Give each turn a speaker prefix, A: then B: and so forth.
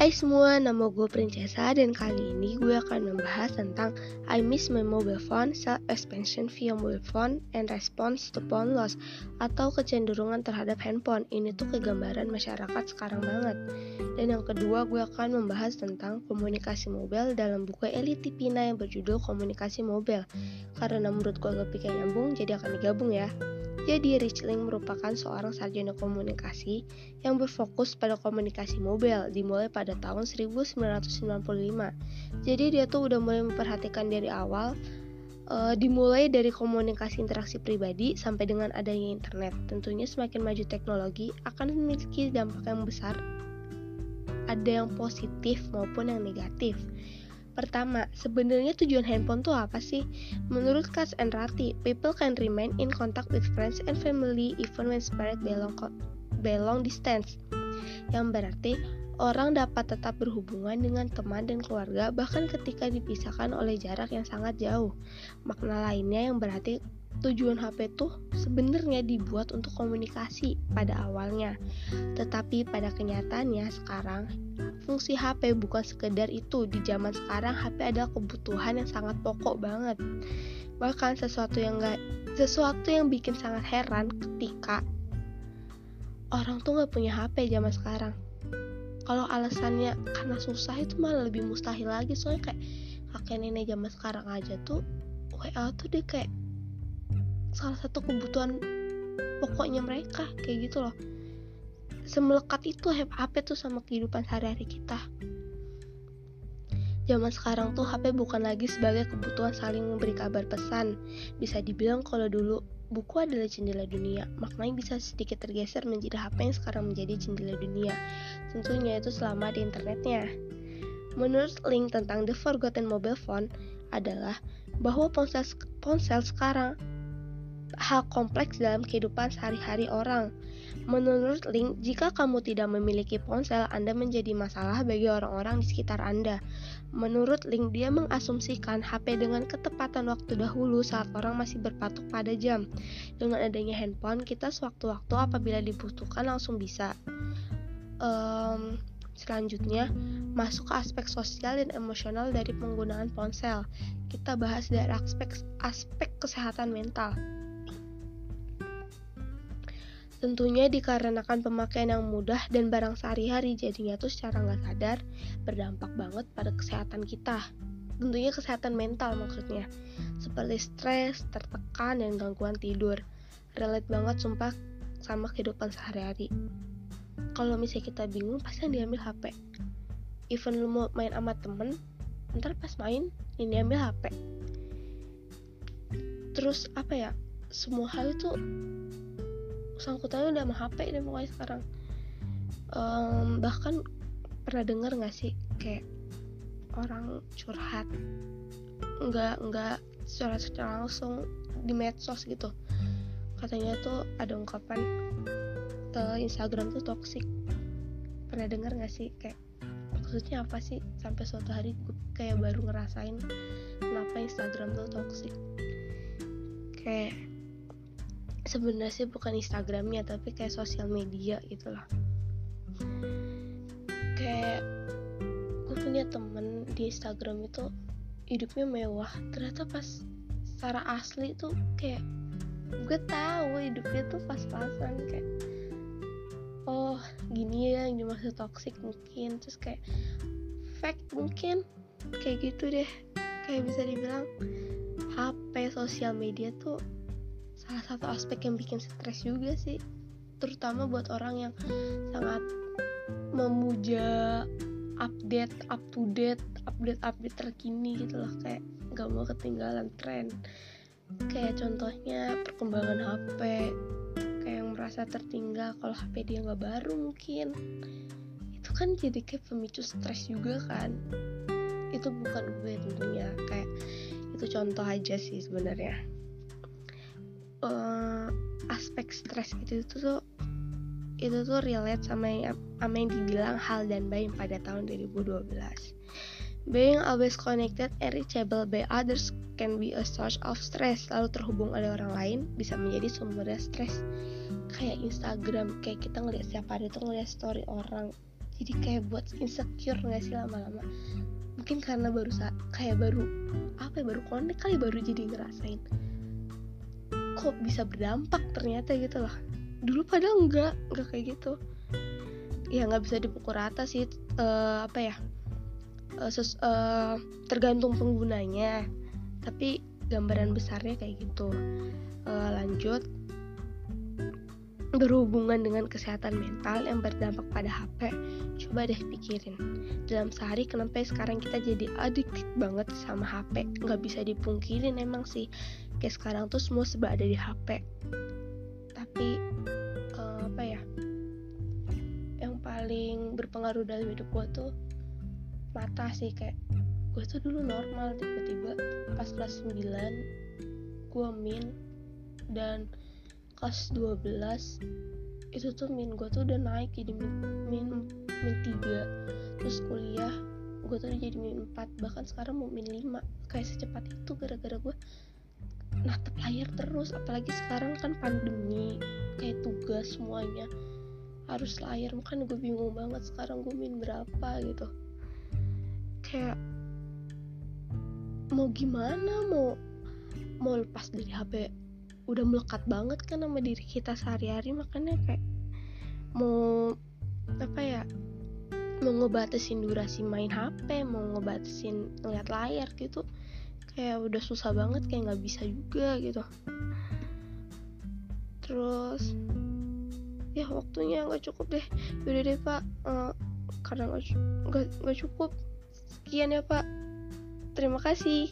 A: Hai semua, nama gue Princesa dan kali ini gue akan membahas tentang I miss my mobile phone, self-expansion via mobile phone, and response to phone loss atau kecenderungan terhadap handphone. Ini tuh kegambaran masyarakat sekarang banget. Dan yang kedua gue akan membahas tentang komunikasi mobile dalam buku Eli Tipina yang berjudul Komunikasi Mobile. Karena menurut gue gak pikir nyambung, jadi akan digabung ya. Jadi Richling merupakan seorang sarjana komunikasi yang berfokus pada komunikasi mobile dimulai pada tahun 1995. Jadi dia tuh udah mulai memperhatikan dari awal uh, dimulai dari komunikasi interaksi pribadi sampai dengan adanya internet. Tentunya semakin maju teknologi akan memiliki dampak yang besar ada yang positif maupun yang negatif. Pertama, sebenarnya tujuan handphone tuh apa sih? Menurut Katz and Rati, people can remain in contact with friends and family even when long, by long distance. Yang berarti orang dapat tetap berhubungan dengan teman dan keluarga bahkan ketika dipisahkan oleh jarak yang sangat jauh. Makna lainnya yang berarti tujuan HP tuh sebenarnya dibuat untuk komunikasi pada awalnya. Tetapi pada kenyataannya sekarang fungsi HP bukan sekedar itu. Di zaman sekarang HP adalah kebutuhan yang sangat pokok banget. Bahkan sesuatu yang gak, sesuatu yang bikin sangat heran ketika orang tuh nggak punya HP zaman sekarang. Kalau alasannya karena susah itu malah lebih mustahil lagi. Soalnya kayak kakek nenek zaman sekarang aja tuh WA tuh dia kayak salah satu kebutuhan pokoknya mereka kayak gitu loh. Semelekat itu HP tuh sama kehidupan sehari-hari kita zaman sekarang tuh HP bukan lagi sebagai kebutuhan saling memberi kabar pesan. Bisa dibilang kalau dulu buku adalah jendela dunia. Maknanya bisa sedikit tergeser menjadi HP yang sekarang menjadi jendela dunia. Tentunya itu selama di internetnya. Menurut link tentang The Forgotten Mobile Phone adalah bahwa ponsel, ponsel sekarang hal kompleks dalam kehidupan sehari-hari orang. Menurut Link, jika kamu tidak memiliki ponsel, Anda menjadi masalah bagi orang-orang di sekitar Anda. Menurut Link, dia mengasumsikan HP dengan ketepatan waktu dahulu saat orang masih berpatok pada jam. Dengan adanya handphone, kita sewaktu-waktu apabila dibutuhkan langsung bisa. Um, Selanjutnya, masuk ke aspek sosial dan emosional dari penggunaan ponsel. Kita bahas dari aspek aspek kesehatan mental. Tentunya dikarenakan pemakaian yang mudah dan barang sehari-hari jadinya tuh secara nggak sadar berdampak banget pada kesehatan kita. Tentunya kesehatan mental maksudnya, seperti stres, tertekan, dan gangguan tidur. Relate banget sumpah sama kehidupan sehari-hari. Kalau misalnya kita bingung, pasti yang diambil HP. Even lu mau main sama temen, ntar pas main, ini ambil HP. Terus apa ya, semua hal itu sangkutannya udah sama HP deh pokoknya sekarang. Um, bahkan pernah denger nggak sih kayak orang curhat? Nggak nggak secara secara langsung di medsos gitu. Katanya tuh ada ungkapan ke Instagram tuh toxic. Pernah denger nggak sih kayak maksudnya apa sih sampai suatu hari gue kayak baru ngerasain kenapa Instagram tuh toxic? Kayak sebenarnya sih bukan Instagramnya tapi kayak sosial media gitu lah kayak gue punya temen di Instagram itu hidupnya mewah. Ternyata pas secara asli tuh kayak gue tahu hidupnya tuh pas-pasan kayak oh gini ya yang dimaksud toxic mungkin. Terus kayak fake mungkin. Kayak gitu deh. Kayak bisa dibilang HP sosial media tuh salah satu aspek yang bikin stres juga sih. Terutama buat orang yang sangat memuja update up to date update update terkini gitu loh. Kayak nggak mau ketinggalan tren. Kayak contohnya perkembangan HP kayak yang merasa tertinggal kalau HP dia nggak baru mungkin. Itu kan jadi kayak pemicu stres juga kan. Itu bukan gue tentunya kayak itu contoh aja sih sebenarnya uh, aspek stres itu tuh itu tuh relate sama yang, sama yang dibilang hal dan Baim pada tahun 2012. Being always connected and reachable by others can be a source of stress. Lalu terhubung oleh orang lain bisa menjadi sumber stres. Kayak Instagram, kayak kita ngeliat setiap hari tuh ngeliat story orang jadi kayak buat insecure nggak sih lama-lama mungkin karena baru kayak baru apa ya baru konek kali baru jadi ngerasain kok bisa berdampak ternyata gitu loh dulu padahal enggak enggak kayak gitu. Ya nggak bisa dipukul rata sih uh, apa ya uh, ses, uh, tergantung penggunanya. Tapi gambaran besarnya kayak gitu. Uh, lanjut berhubungan dengan kesehatan mental yang berdampak pada HP coba deh pikirin. Dalam sehari kenapa sekarang kita jadi adiktif banget sama HP nggak bisa dipungkirin emang sih. Kayak sekarang tuh semua serba ada di HP tapi uh, apa ya? Yang paling berpengaruh dalam hidup gue tuh mata sih kayak gue tuh dulu normal tiba-tiba pas kelas 9 gue min dan kelas 12 itu tuh min gue tuh udah naik jadi min min, min 3 terus kuliah gue tuh jadi min 4 bahkan sekarang mau min 5 kayak secepat itu gara-gara gue natep layar terus apalagi sekarang kan pandemi kayak tugas semuanya harus layar. Makanya gue bingung banget sekarang gue min berapa gitu. Kayak mau gimana? Mau mau lepas dari HP udah melekat banget kan sama diri kita sehari-hari makanya kayak mau apa ya mau ngebatasin durasi main HP mau ngebatasin ngeliat layar gitu kayak udah susah banget kayak nggak bisa juga gitu. Terus ya waktunya nggak cukup deh. Yaudah deh pak. Uh, karena nggak cukup. Sekian ya pak. Terima kasih